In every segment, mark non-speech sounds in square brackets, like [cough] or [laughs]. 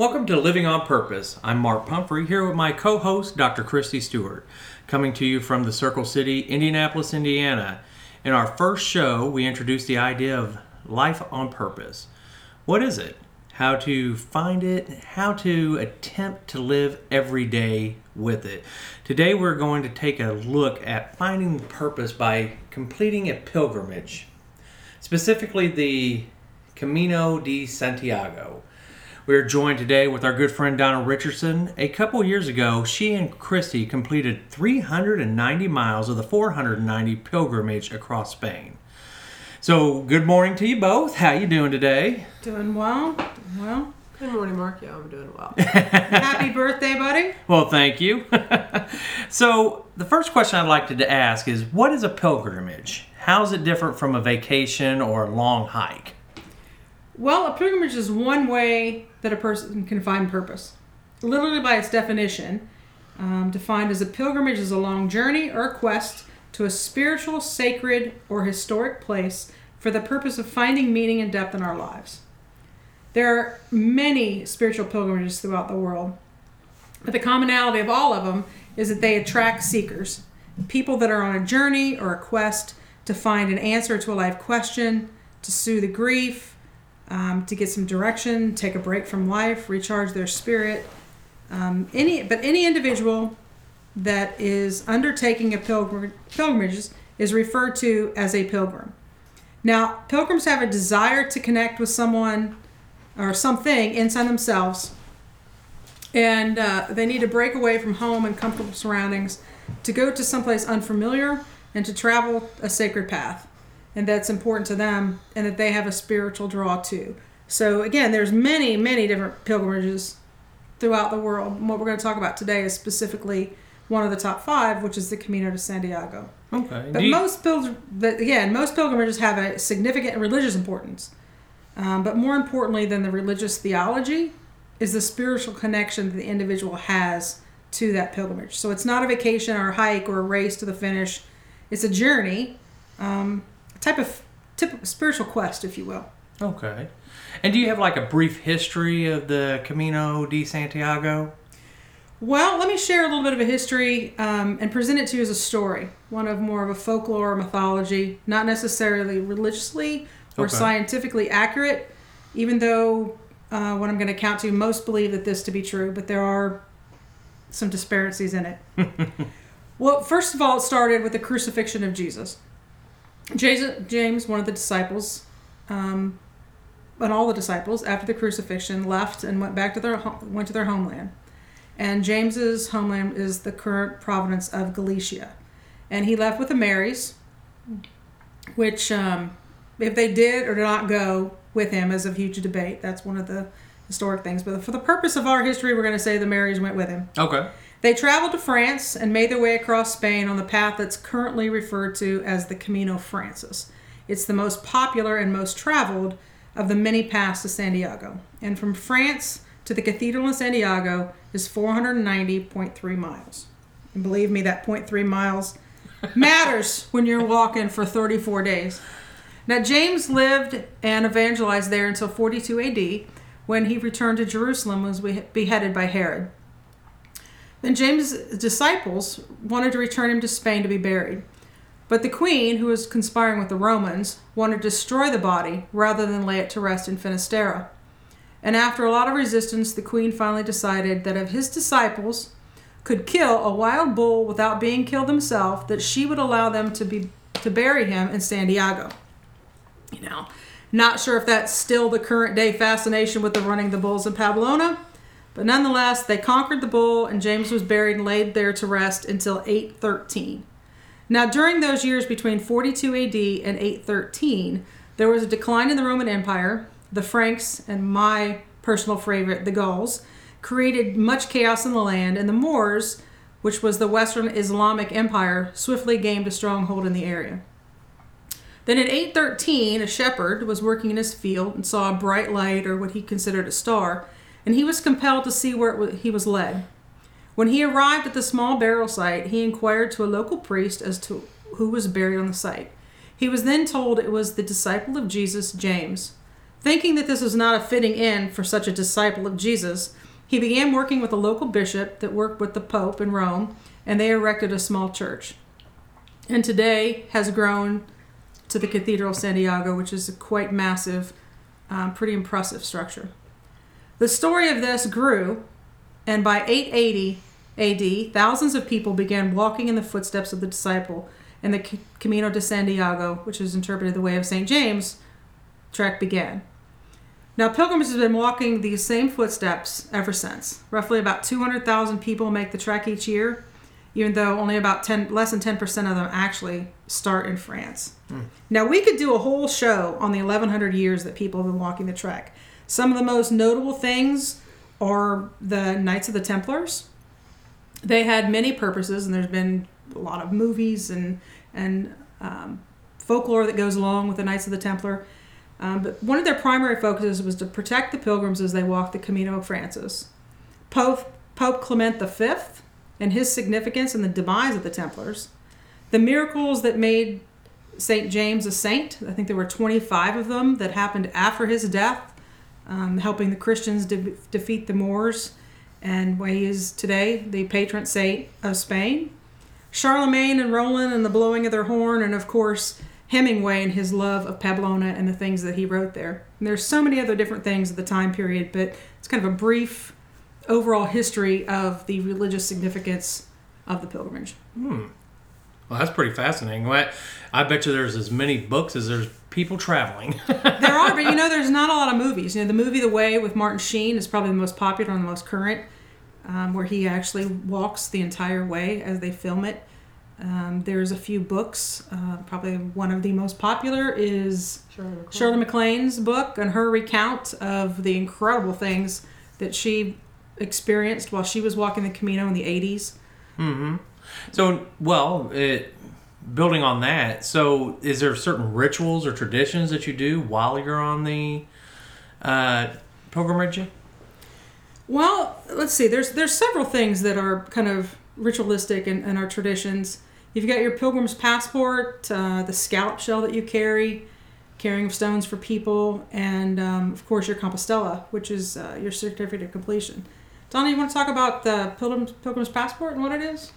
Welcome to Living on Purpose. I'm Mark Pumphrey here with my co host, Dr. Kristie Stewart, coming to you from the Circle City, Indianapolis, Indiana. In our first show, we introduced the idea of life on purpose. What is it? How to find it, how to attempt to live every day with it. Today, we're going to take a look at finding purpose by completing a pilgrimage, specifically the Camino de Santiago. We are joined today with our good friend Donna Richardson. A couple years ago, she and Kristie completed 390 miles of the 490 pilgrimage across Spain. So, good morning to you both. How you doing today? Doing well. Doing well. Good morning, Mark. Yeah, I'm doing well. [laughs] Happy birthday, buddy. Well, thank you. [laughs] so, the first question I'd like to ask is what is a pilgrimage? How is it different from a vacation or a long hike? Well, a pilgrimage is one way that a person can find purpose. Literally, by its definition, um, defined as a pilgrimage is a long journey or quest to a spiritual, sacred, or historic place for the purpose of finding meaning and depth in our lives. There are many spiritual pilgrimages throughout the world, but the commonality of all of them is that they attract seekers, people that are on a journey or a quest to find an answer to a life question, to soothe the grief, um, to get some direction, take a break from life, recharge their spirit. Um, any, but any individual that is undertaking a pilgrim, pilgrimage is referred to as a pilgrim. Now, pilgrims have a desire to connect with someone or something inside themselves, and uh, they need to break away from home and comfortable surroundings to go to someplace unfamiliar and to travel a sacred path and that's important to them and that they have a spiritual draw to. So again, there's many, many different pilgrimages throughout the world. And what we're going to talk about today is specifically one of the top five, which is the Camino de Santiago. Okay. But you- most pilgr- but again, most pilgrimages have a significant religious importance. Um, but more importantly than the religious theology is the spiritual connection that the individual has to that pilgrimage. So it's not a vacation or a hike or a race to the finish. It's a journey, um, type of typical spiritual quest, if you will. Okay. And do you have like a brief history of the Camino de Santiago? Well, let me share a little bit of a history um, and present it to you as a story, one of more of a folklore or mythology, not necessarily religiously or Okay. scientifically accurate, even though uh, what I'm going to count to, most believe that this to be true, but there are some disparities in it. [laughs] well, first of all, it started with the crucifixion of Jesus. James, one of the disciples, um, and all the disciples after the crucifixion left and went back to their went to their homeland and James's homeland is the current province of Galicia. And he left with the Marys, which, um, if they did or did not go with him, is a huge debate. That's one of the historic things. But for the purpose of our history, we're going to say the Marys went with him. Okay. They traveled to France and made their way across Spain on the path that's currently referred to as the Camino Francés. It's the most popular and most traveled of the many paths to Santiago. And from France to the Cathedral in Santiago is 490.3 miles. And believe me, that 0.3 miles [laughs] matters when you're walking for 34 days. Now, James lived and evangelized there until 42 AD when he returned to Jerusalem and was beheaded by Herod. Then James' disciples wanted to return him to Spain to be buried. But the queen, who was conspiring with the Romans, wanted to destroy the body rather than lay it to rest in Finisterre. And after a lot of resistance, the queen finally decided that if his disciples could kill a wild bull without being killed themselves, that she would allow them to be to bury him in Santiago. You know, not sure if that's still the current day fascination with the running the bulls in Pamplona, but nonetheless, they conquered the bull, and James was buried and laid there to rest until 813. Now, during those years between 42 AD and 813, there was a decline in the Roman Empire. The Franks, and my personal favorite, the Gauls, created much chaos in the land, and the Moors, which was the Western Islamic Empire, swiftly gained a stronghold in the area. Then in 813, a shepherd was working in his field and saw a bright light, or what he considered a star, and he was compelled to see where it wa- he was led. When he arrived at the small burial site, he inquired to a local priest as to who was buried on the site. He was then told it was the disciple of Jesus, James. Thinking that this was not a fitting end for such a disciple of Jesus, he began working with a local bishop that worked with the Pope in Rome, and they erected a small church. And today has grown to the Cathedral of Santiago, which is a quite massive, um, pretty impressive structure. The story of this grew, and by 880 AD, thousands of people began walking in the footsteps of the disciple, and the Camino de Santiago, which is interpreted the way of St. James, trek began. Now, pilgrims have been walking these same footsteps ever since. Roughly about 200,000 people make the trek each year, even though only about 10, less than 10% of them actually start in France. Hmm. Now, we could do a whole show on the 1100 years that people have been walking the trek. Some of the most notable things are the Knights of the Templars. They had many purposes, and there's been a lot of movies and and um, folklore that goes along with the Knights of the Templar. Um, but one of their primary focuses was to protect the pilgrims as they walked the Camino of Francis. Pope, Pope Clement V and his significance in the demise of the Templars, the miracles that made St. James a saint, I think there were 25 of them that happened after his death, um, helping the Christians de- defeat the Moors, and why he is today the patron saint of Spain. Charlemagne and Roland and the blowing of their horn, and of course, Hemingway and his love of Pamplona and the things that he wrote there. And there's so many other different things of the time period, but it's kind of a brief overall history of the religious significance of the pilgrimage. Well, that's pretty fascinating. What I bet you there's as many books as there's people traveling. [laughs] There are, but you know, there's not a lot of movies. You know, the movie The Way with Martin Sheen is probably the most popular and the most current, um, where he actually walks the entire way as they film it. Um, there's a few books. Uh, probably one of the most popular is Shirley MacLaine. Shirley MacLaine's book and her recount of the incredible things that she experienced while she was walking the Camino in the 80s. So, well, it, building on that, so is there certain rituals or traditions that you do while you're on the uh, pilgrimage? Well, let's see. There's there's several things that are kind of ritualistic in, in our traditions. You've got your pilgrim's passport, uh, the scallop shell that you carry, carrying of stones for people, and um, of course your Compostela, which is uh, your certificate of completion. Donna, you want to talk about the pilgrim's, pilgrim's passport and what it is?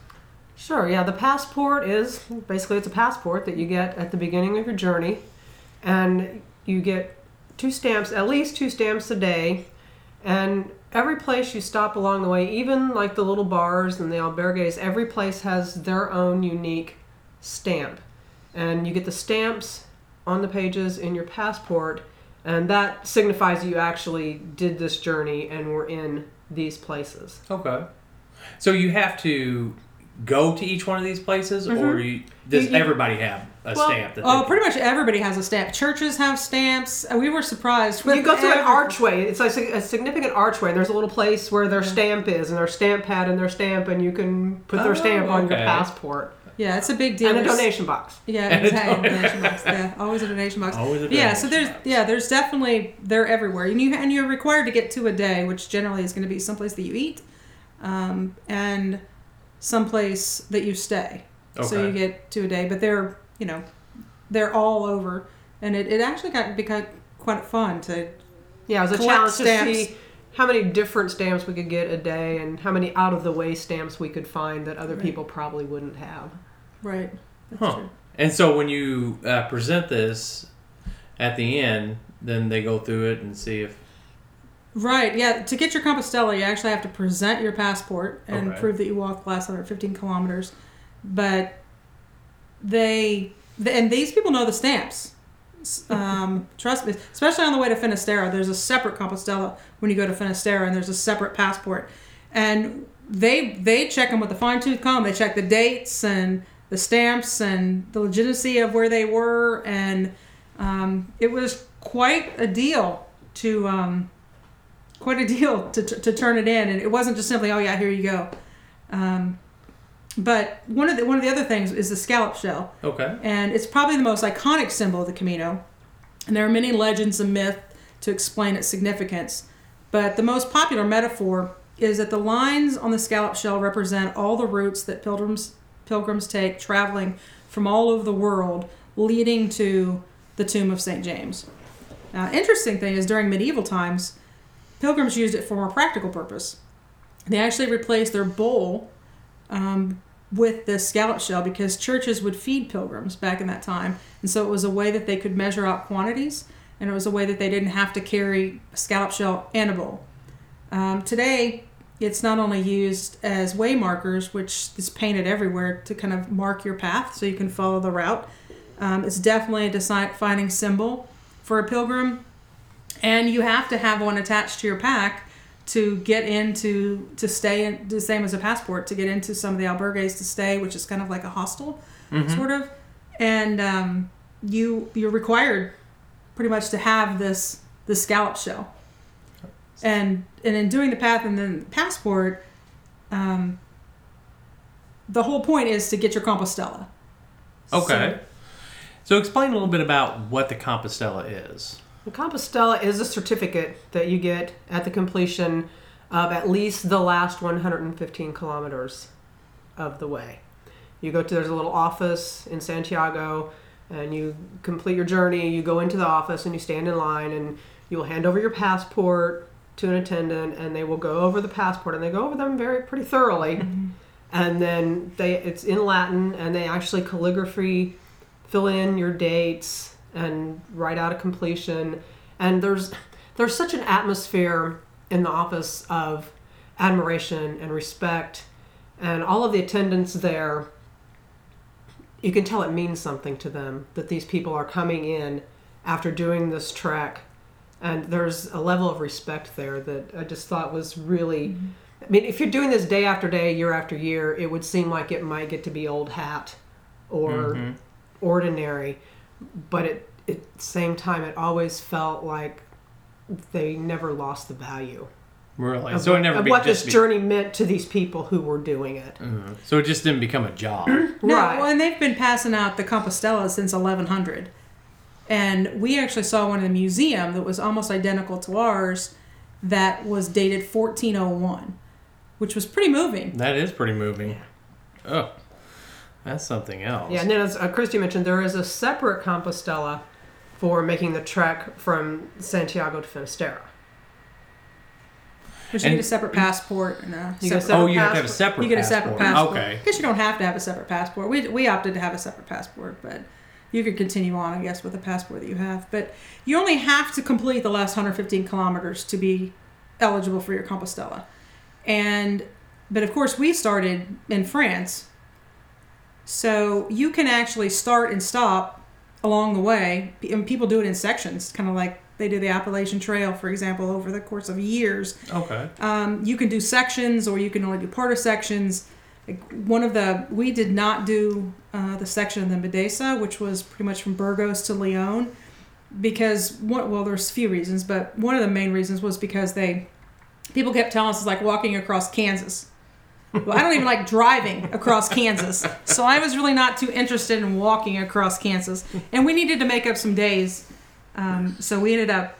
Sure, yeah. The passport is basically it's a passport that you get at the beginning of your journey, and you get two stamps, at least two stamps a day, and every place you stop along the way, even like the little bars and the albergues, every place has their own unique stamp, and you get the stamps on the pages in your passport, and that signifies you actually did this journey and were in these places. Okay. So you have to go to each one of these places, or you, does You- you- everybody have a Well, stamp? That Oh, pretty much everybody has a stamp. Churches have stamps. Uh, We were surprised. When you go through an archway, it's like a significant archway. There's a little place where their stamp is, and their stamp pad and their stamp, and you can put Oh, their stamp on your passport Yeah, it's a big deal. and a donation box. Yeah, [laughs] And a exactly. donation donation box. Yeah, always a donation box. Always a yeah, so there's box. yeah, there's definitely they're everywhere, and you and you're required to get two a day, which generally is going to be someplace that you eat, um, and someplace that you stay. So you get two a day, but they're you know they're all over, and it, it actually got become quite fun to Yeah, it was a challenge stamps. to see how many different stamps we could get a day, and how many out of the way stamps we could find that other Right. people probably wouldn't have. right. That's Huh. true. And so when you uh, present this at the end, then they go through it and see if. Right, yeah. To get your Compostela, you actually have to present your passport and Okay. prove that you walked the last 115 kilometers. But they, and these people know the stamps. [laughs] Um, trust me, especially on the way to Finisterre. There's a separate Compostela when you go to Finisterre, and there's a separate passport. And they they check them with a fine tooth comb. They check the dates and the stamps and the legitimacy of where they were, and um, it was quite a deal to. Um, quite a deal to, to turn it in and it wasn't just simply oh yeah here you go. Um, but one of the one of the other things is the scallop shell. Okay. and it's probably the most iconic symbol of the camino. And there are many legends and myths to explain its significance. But the most popular metaphor is that the lines on the scallop shell represent all the routes that pilgrims pilgrims take traveling from all over the world leading to the tomb of st james. Now, interesting thing is during medieval times, pilgrims used it for more practical purpose. They actually replaced their bowl um, with the scallop shell because churches would feed pilgrims back in that time, and so it was a way that they could measure out quantities, and it was a way that they didn't have to carry a scallop shell and a bowl. Um, today, it's not only used as way markers, which is painted everywhere to kind of mark your path so you can follow the route. Um, it's definitely a defining symbol for a pilgrim, and you have to have one attached to your pack to get into to stay in the same as a passport to get into some of the albergues to stay, which is kind of like a hostel, sort of, and um, you you're required pretty much to have this the scallop shell and and in doing the path and then the passport um, the whole point is to get your compostela Okay. So, explain a little bit about what the Compostela is. The Compostela is a certificate that you get at the completion of at least the last 115 kilometers of the way. You go to there's a little office in Santiago and you complete your journey, you go into the office and you stand in line and you will hand over your passport to an attendant and they will go over the passport and they go over them very pretty thoroughly. Mm-hmm. And then they it's in Latin and they actually calligraphy fill in your dates and write out a completion. And there's there's such an atmosphere in the office of admiration and respect and all of the attendants there. You can tell it means something to them that these people are coming in after doing this trek. And there's a level of respect there that I just thought was really I mean if you're doing this day after day year after year it would seem like it might get to be old hat or mm-hmm. ordinary but at, at the same time it always felt like they never lost the value Really? of, So, it what, never of be, what this be- journey meant to these people who were doing it Mhm. So, it just didn't become a job. [clears throat] No, Right. well, and they've been passing out the Compostela since 1100. And we actually saw one in the museum that was almost identical to ours that was dated 1401, which was pretty moving. that is pretty moving. Oh, that's something else. Yeah, and then as uh, Kristie mentioned, there is a separate Compostela for making the trek from Santiago to Finisterre. But you And- get a separate passport and a You get a separate, Oh, separate you have to have a passport. separate you get a separate passport. Okay. I guess you don't have to have a separate passport. We, we opted to have a separate passport, but you could continue on, I guess, with the passport that you have. But you only have to complete the last 115 kilometers to be eligible for your Compostela. And, but of course, we started in France. So you can actually start and stop along the way. And people do it in sections, kind of like they do the Appalachian Trail, for example, over the course of years. Okay. Um, you can do sections, or you can only do part of sections. Like one of the we did not do uh, the section of the Meseta, which was pretty much from Burgos to Leon, because one well, there's a few reasons, but one of the main reasons was because they people kept telling us it's like walking across Kansas. Well, I don't even like driving across Kansas, so I was really not too interested in walking across Kansas, and we needed to make up some days, um, so we ended up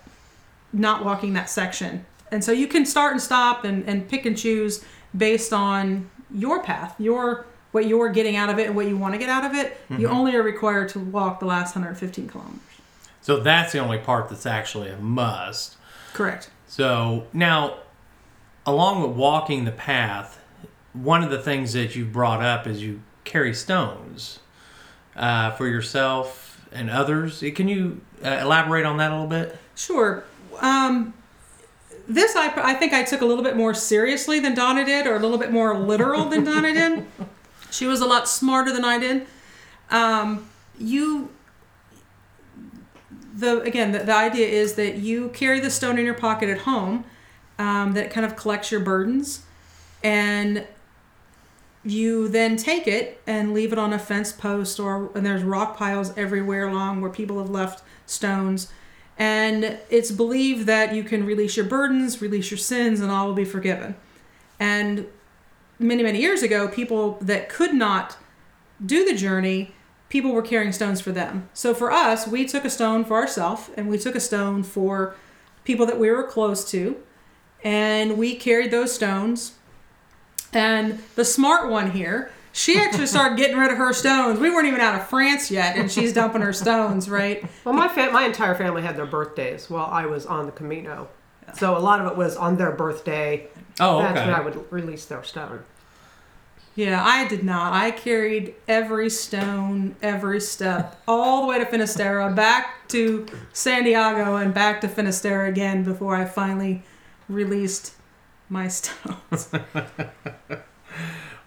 not walking that section. And so you can start and stop and, and pick and choose based on your path, your what you're getting out of it and what you want to get out of it. You only are required to walk the last 115 kilometers. So, that's the only part that's actually a must. Correct. So now, along with walking the path, one of the things that you brought up is you carry stones uh, for yourself and others. Can you uh, elaborate on that a little bit? Sure. Um, this I, I think I took a little bit more seriously than Donna did, or a little bit more literal than Donna did. [laughs] She was a lot smarter than I did. Um, you, the again, the, the idea is that you carry the stone in your pocket at home, um, that kind of collects your burdens, and you then take it and leave it on a fence post, or and there's rock piles everywhere along where people have left stones. And it's believed that you can release your burdens, release your sins, and all will be forgiven. And many, many years ago, people that could not do the journey, people were carrying stones for them. So for us, we took a stone for ourselves, and we took a stone for people that we were close to, and we carried those stones. And the smart one here She actually started [laughs] getting rid of her stones. We weren't even out of France yet, and she's dumping her stones, right? Well, my fam- my entire family had their birthdays while I was on the Camino, so a lot of it was on their birthday. Oh, okay. That's when I would release their stone. Yeah, I did not. I carried every stone, every step, all the way to Finisterre, back to Santiago, and back to Finisterre again before I finally released my [laughs] stones. [laughs]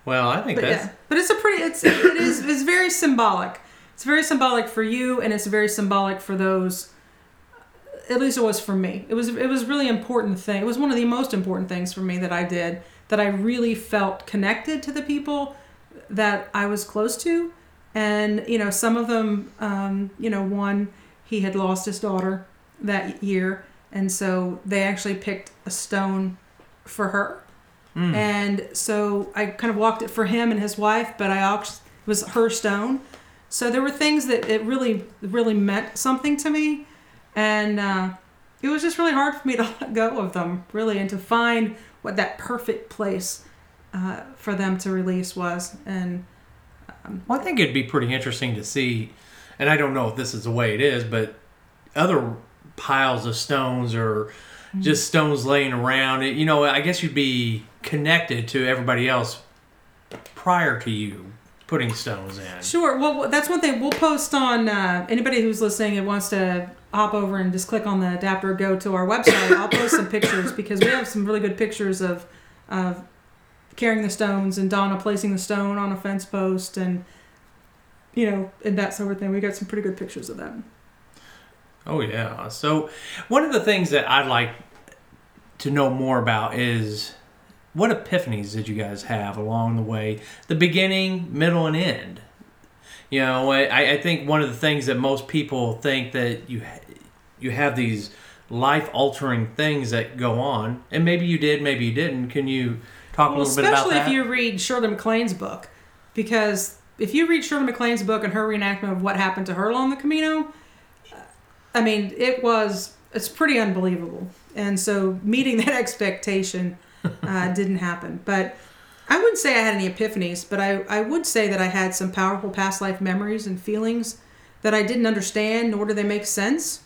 Well, I think But that's yeah, but it's a pretty. It's it is it's very symbolic. It's very symbolic for you, and it's very symbolic for those. At least it was for me. It was it was really important thing. It was one of the most important things for me that I did. That I really felt connected to the people that I was close to, and you know some of them. Um, you know, one he had lost his daughter that year, and so they actually picked a stone for her Mm. and so I kind of walked it for him and his wife, but I it was her stone. So there were things that it really, really meant something to me, and uh, it was just really hard for me to [laughs] let go of them, really, and to find what that perfect place uh, for them to release was. And Well, I think it'd be pretty interesting to see, and I don't know if this is the way it is, but other piles of stones or just stones laying around. It, you know, I guess you'd be connected to everybody else prior to you putting stones in. Sure. Well, that's one thing we'll post on. Uh, anybody who's listening and wants to hop over and just click on the adapter, go to our website. I'll post some pictures because we have some really good pictures of of carrying the stones and Donna placing the stone on a fence post and you know and that sort of thing. We got some pretty good pictures of that. Oh yeah. So one of the things that I'd like to know more about is what epiphanies did you guys have along the way, the beginning, middle, and end. You know, I, I think one of the things that most people think that you you have these life altering things that go on, and maybe you did, maybe you didn't. Can you talk Well, a little bit about that? especially if you read Shirley MacLaine's book, because if you read Shirley MacLaine's book and her reenactment of what happened to her along the Camino, I mean, it was it's pretty unbelievable. And so meeting [laughs] that expectation uh, didn't happen. But I wouldn't say I had any epiphanies, but I, I would say that I had some powerful past life memories and feelings that I didn't understand, nor do they make sense.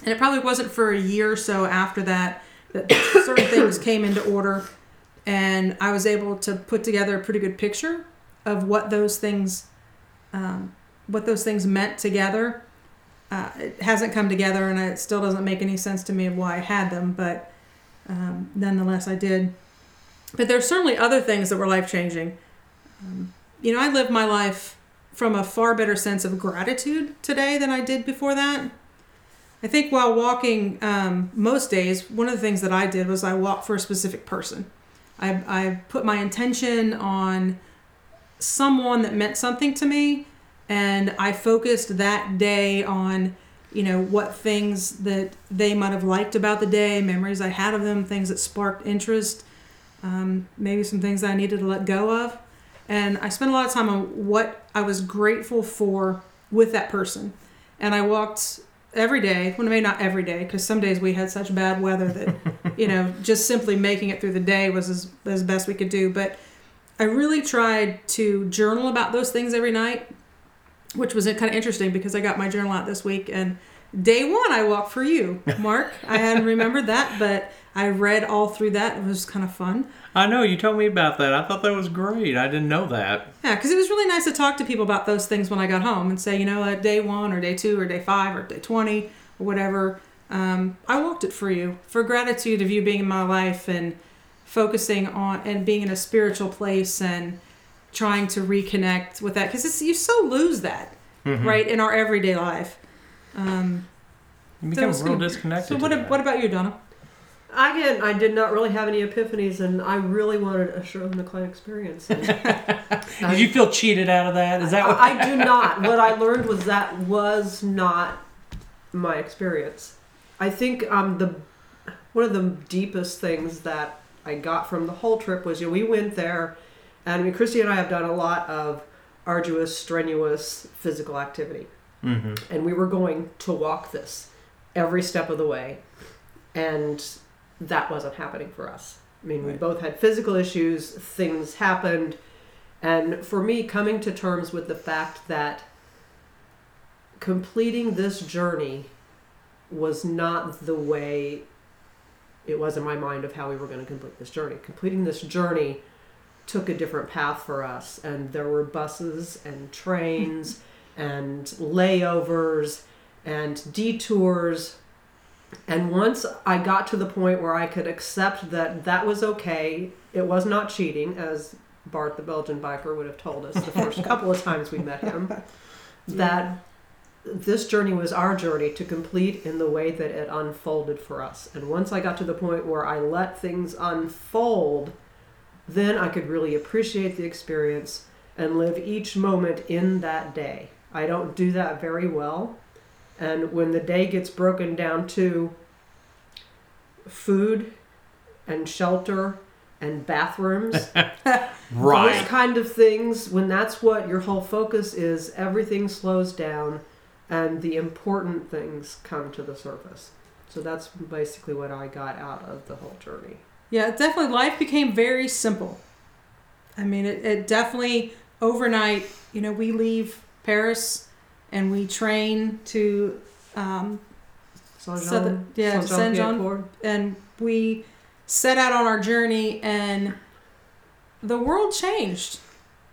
And it probably wasn't for a year or so after that that [coughs] certain things came into order and I was able to put together a pretty good picture of what those things, um, what those things meant together. Uh, it hasn't come together, and it still doesn't make any sense to me of why I had them, but um, nonetheless, I did. But there's certainly other things that were life changing. Um, you know, I live my life from a far better sense of gratitude today than I did before that. I think while walking um, most days, one of the things that I did was I walked for a specific person. I, I put my intention on someone that meant something to me, and I focused that day on, you know, what things that they might have liked about the day, memories I had of them, things that sparked interest, um, maybe some things I needed to let go of. And I spent a lot of time on what I was grateful for with that person. And I walked every day, well, maybe not every day, because some days we had such bad weather that, [laughs] you know, just simply making it through the day was as, as best we could do. But I really tried to journal about those things every night, which was kind of interesting because I got my journal out this week. And day one, I walked for you, Mark. [laughs] I hadn't remembered that, but I read all through that. It was kind of fun. I know you told me about that. I thought that was great. I didn't know that. Yeah, because it was really nice to talk to people about those things when I got home and say, you know, at day one or day two or day five or day 20 or whatever, um, I walked it for you for gratitude of you being in my life and focusing on and being in a spiritual place and trying to reconnect with that because you so lose that Mm-hmm. right in our everyday life. Um, You so become it's real gonna- disconnected. so to what, that. what about you, Donna? Again, I did not really have any epiphanies, and I really wanted a Shirley MacLaine experience. And [laughs] Did you feel cheated out of that? Is that what? I, I do not. What I learned was that was not my experience. I think um, the one of the deepest things that I got from the whole trip was you know, we went there, and I mean, Kristie and I have done a lot of arduous, strenuous physical activity, hmm and we were going to walk this every step of the way, and that wasn't happening for us. I mean, we both had physical issues, things happened, And for me, coming to terms with the fact that completing this journey was not the way it was in my mind of how we were going to complete this journey. Completing this journey took a different path for us, and there were buses and trains and layovers and detours. And once I got to the point where I could accept that that was okay, it was not cheating, as Bart the Belgian biker would have told us the first [laughs] couple of times we met him, [laughs] that this journey was our journey to complete in the way that it unfolded for us. And once I got to the point where I let things unfold, then I could really appreciate the experience and live each moment in that day. I don't do that very well. And when the day gets broken down to food and shelter and bathrooms, [laughs] Right. those kind of things, when that's what your whole focus is, everything slows down and the important things come to the surface. So that's basically what I got out of the whole journey. Yeah, definitely. Life became very simple. I mean, it, it definitely overnight. You know, we leave Paris and we train to, um, Saint the- yeah, Saint Jean- and we set out on our journey, and the world changed.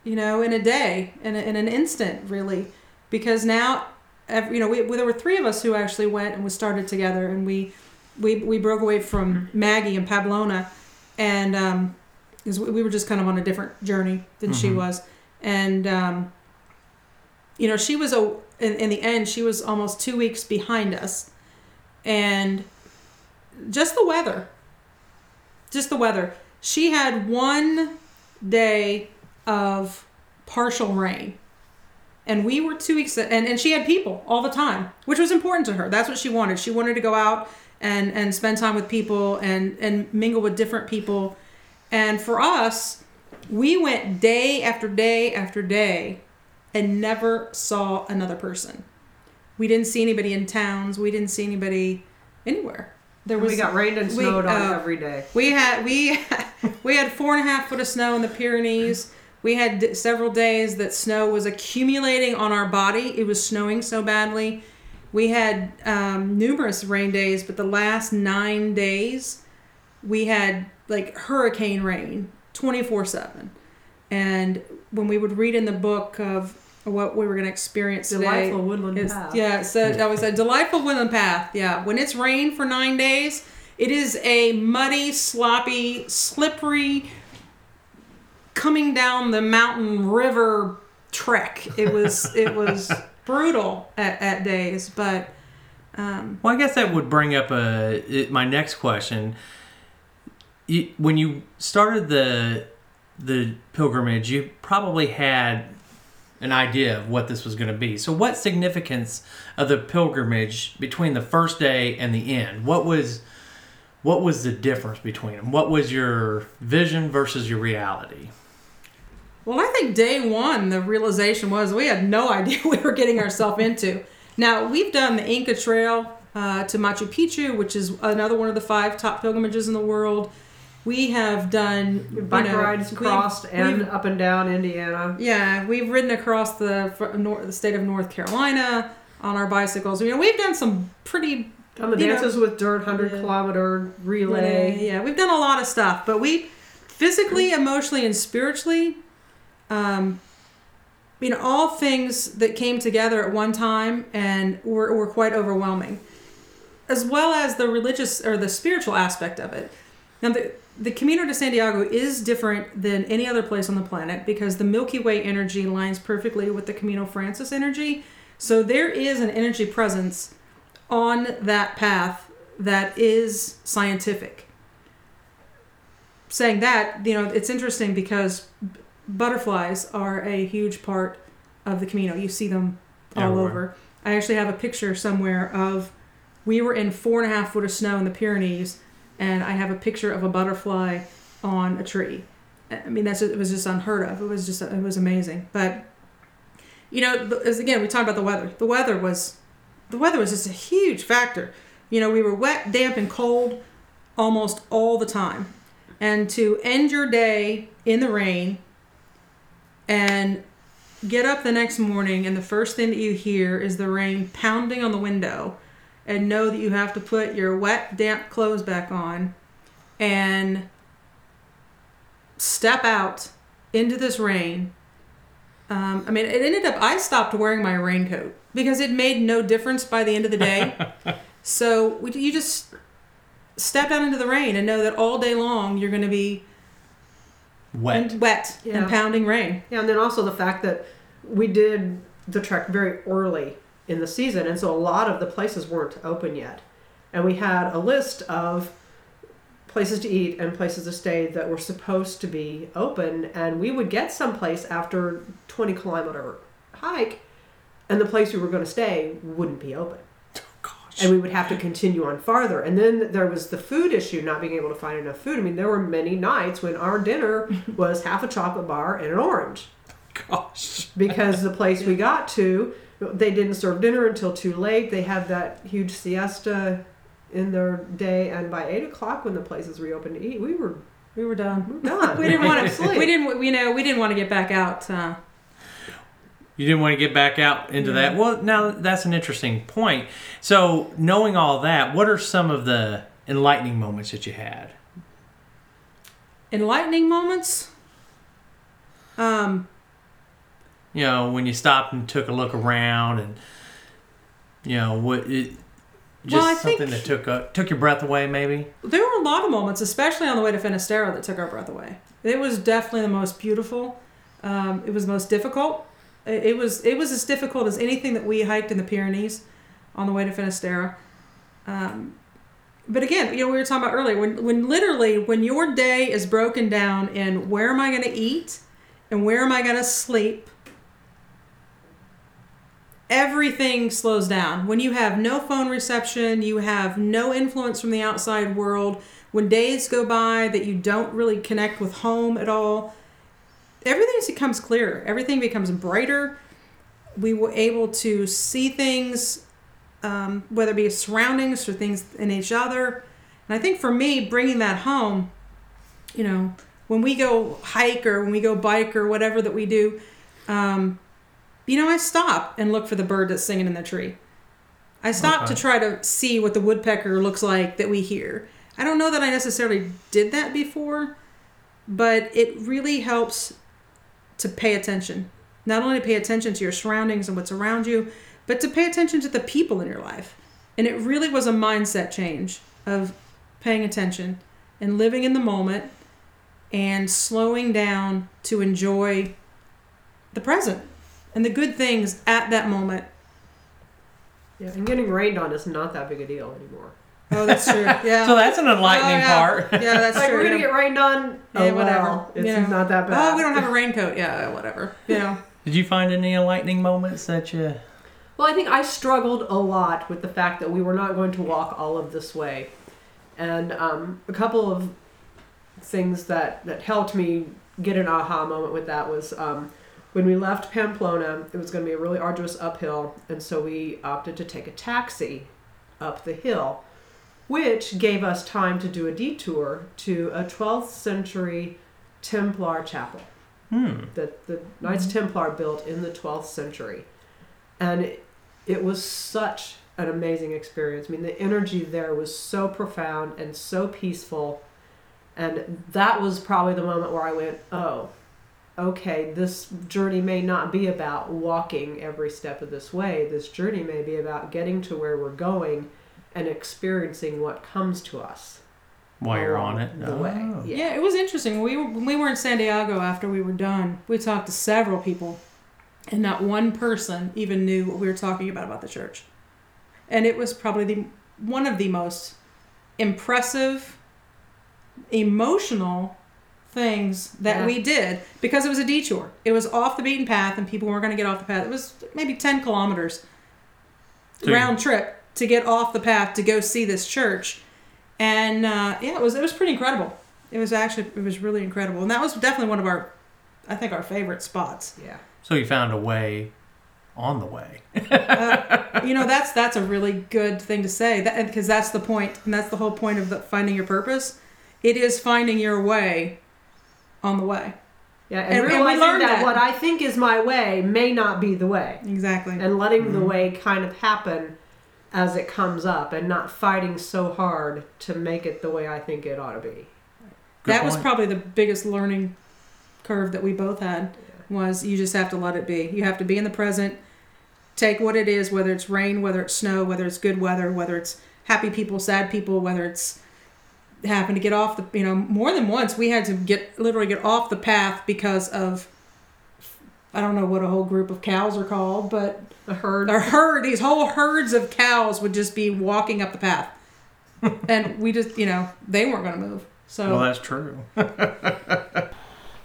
You know, in a day, in, a, in an instant, really, because now, ev- you know, we, there were three of us who actually went and we started together, and we we we broke away from Maggie and Pamplona, and um, because we, we were just kind of on a different journey than she Mhm. was, and um, you know, she was a in, in the end she was almost two weeks behind us, and just the weather, just the weather. She had one day of partial rain. And we were two weeks, and, and she had people all the time, which was important to her. That's what she wanted. She wanted to go out and, and spend time with people and, and mingle with different people. And for us, we went day after day after day and never saw another person. We didn't see anybody in towns. We didn't see anybody anywhere. There was we got rained and we- snowed on uh, every day. we had we [laughs] we had four and a half foot of snow in the Pyrenees. We had d- several days that snow was accumulating on our body. It was snowing so badly. We had um, numerous rain days, but the last nine days we had like hurricane rain, twenty four seven. And when we would read in the book of what we were going to experience today, Delightful woodland it's, path. yeah, so that was a delightful woodland path. Yeah, when it's rained for nine days, it is a muddy, sloppy, slippery, coming down the mountain river trek. It was it was brutal at, at days, but um, Well, I guess that would bring up a it, my next question. You, when you started the the pilgrimage, you probably had an idea of what this was going to be. So, what significance of the pilgrimage between the first day and the end? What was what was the difference between them? What was your vision versus your reality? Well, I think day one, the realization was we had no [laughs] idea we were getting ourselves into. Now, we've done the Inca Trail uh, to Machu Picchu, which is another one of the five top pilgrimages in the world. We have done you Bike know, rides crossed and up and down Indiana. yeah, we've ridden across the the state of North Carolina on our bicycles. You know, we've done some pretty Done the You know- dances with dirt, 100 Yeah. kilometer relay. Yeah, we've done a lot of stuff, but we physically, emotionally, and spiritually, um, you know, all things that came together at one time and were, were quite overwhelming, as well as the religious or the spiritual aspect of it. Now, the, the Camino de Santiago is different than any other place on the planet because the Milky Way energy lines perfectly with the Camino Francés energy. So there is an energy presence on that path that is scientific. Saying that, you know, it's interesting because butterflies are a huge part of the Camino. You see them all Everywhere. over. I actually have a picture somewhere of we were in four and a half foot of snow in the Pyrenees, and I have a picture of a butterfly on a tree. I mean, that's it was just unheard of. It was just it was amazing. But you know, as again we talked about the weather. The weather was the weather was just a huge factor. You know, we were wet, damp, and cold almost all the time. And to end your day in the rain and get up the next morning and the first thing that you hear is the rain pounding on the window and know that you have to put your wet damp clothes back on and step out into this rain. Um, i mean it ended up i stopped wearing my raincoat because it made no difference by the end of the day. [laughs] So you just step out into the rain and know that all day long you're going to be Wet. wet Yeah. and pounding rain Yeah, and then also the fact that we did the trek very early in the season, and so a lot of the places weren't open yet. And we had a list of places to eat and places to stay that were supposed to be open, and we would get someplace after 20 kilometer hike, and the place we were going to stay wouldn't be open. Gosh. And we would have to continue on farther. And then there was the food issue, not being able to find enough food. I mean, there were many nights when our dinner [laughs] was half a chocolate bar and an orange Gosh. because the place we [laughs] got to they didn't serve dinner until too late they had that huge siesta in their day and by eight o'clock when the places reopened to eat we were we were done [laughs] done we didn't want to Sleep. we didn't you know we didn't want to get back out uh, You didn't want to get back out into that. Well, now that's an interesting point. So, knowing all that, what are some of the enlightening moments that you had? enlightening moments um You know, when you stopped and took a look around, and you know what it. Just Well, I something that took uh, took your breath away, maybe. there were a lot of moments especially on the way to Finisterre that took our breath away it was definitely the most beautiful um, it was most difficult it, was it was as difficult as anything that we hiked in the Pyrenees on the way to Finisterre um, but again, you know, we were talking about earlier when when literally when your day is broken down in where am I going to eat and where am I going to sleep, everything slows down. When you have no phone reception, you have no influence from the outside world. When days go by that you don't really connect with home at all, everything becomes clearer. Everything becomes brighter. We were able to see things um, whether it be surroundings or things in each other. And I think for me, bringing that home, you know, when we go hike or when we go bike or whatever that we do, um, you know, I stop and look for the bird that's singing in the tree. I stop Okay. to try to see what the woodpecker looks like that we hear. I don't know that I necessarily did that before, but it really helps to pay attention. Not only to pay attention to your surroundings and what's around you, but to pay attention to the people in your life. And it really was a mindset change of paying attention and living in the moment and slowing down to enjoy the present and the good things at that moment. yeah, and getting rained on is not that big a deal anymore Oh, that's true. [laughs] Yeah. So that's an enlightening Oh, yeah. part. Yeah, that's [laughs] like true. we're gonna get rained on Yeah, oh, whatever. well, it's You know. not that bad Oh, we don't have a [laughs] raincoat. Yeah, whatever. Yeah. Did you find any enlightening moments that you? Well, I think I struggled a lot with the fact that we were not going to walk all of this way. And um, a couple of things that, that helped me get an aha moment with that was um, when we left Pamplona, it was going to be a really arduous uphill. And so we opted to take a taxi up the hill, which gave us time to do a detour to a 12th century Templar chapel Hmm. that the Knights Templar built in the 12th century. And it, it was such an amazing experience. I mean, the energy there was so profound and so peaceful. And that was probably the moment where I went, oh, okay, this journey may not be about walking every step of this way. This journey may be about getting to where we're going and experiencing what comes to us. While you're along on it. The way. Oh. Yeah. Yeah, it was interesting. We were, when we were in Santiago after we were done, we talked to several people, and not one person even knew what we were talking about about the church. And it was probably the one of the most impressive, emotional things that Yeah. we did because it was a detour. It was off the beaten path, and people weren't going to get off the path. It was maybe ten kilometers So round trip to get off the path to go see this church and uh, yeah it was it was pretty incredible it was actually it was really incredible and that was definitely one of our i think our favorite spots Yeah. So you found a way on the way. [laughs] uh, you know that's that's a really good thing to say that because that's the point and that's the whole point of the, finding your purpose it is finding your way on the way Yeah, and, And- and we realizing learned that, that. what I think is my way may not be the way, Exactly. and letting Mm-hmm. the way kind of happen as it comes up, and not fighting so hard to make it the way I think it ought to be. Good that was probably the biggest learning curve that we both had was you just have to let it be. You have to be in the present take what it is whether it's rain whether it's snow whether it's good weather whether it's happy people sad people whether it's having to get off the you know more than once we had to get literally get off the path because of i don't know what a whole group of cows are called but A herd. a herd these whole herds of cows would just be walking up the path [laughs] and we just you know they weren't going to move so Well, that's true. [laughs]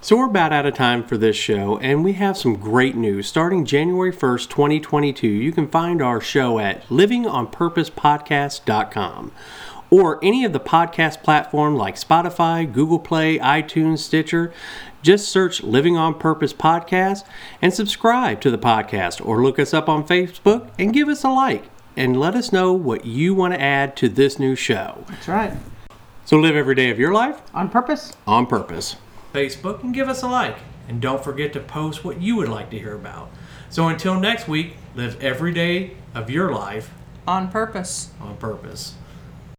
so we're about out of time for this show, and we have some great news. Starting January 1st, 2022, you can find our show at livingonpurposepodcast.com or any of the podcast platform like Spotify, Google Play, iTunes, Stitcher. Just search Living on Purpose Podcast and subscribe to the podcast or look us up on Facebook and give us a like and let us know what you want to add to this new show. That's right. So live every day of your life On purpose. on purpose. Facebook and give us a like. And don't forget to post what you would like to hear about. So until next week, live every day of your life on purpose on purpose.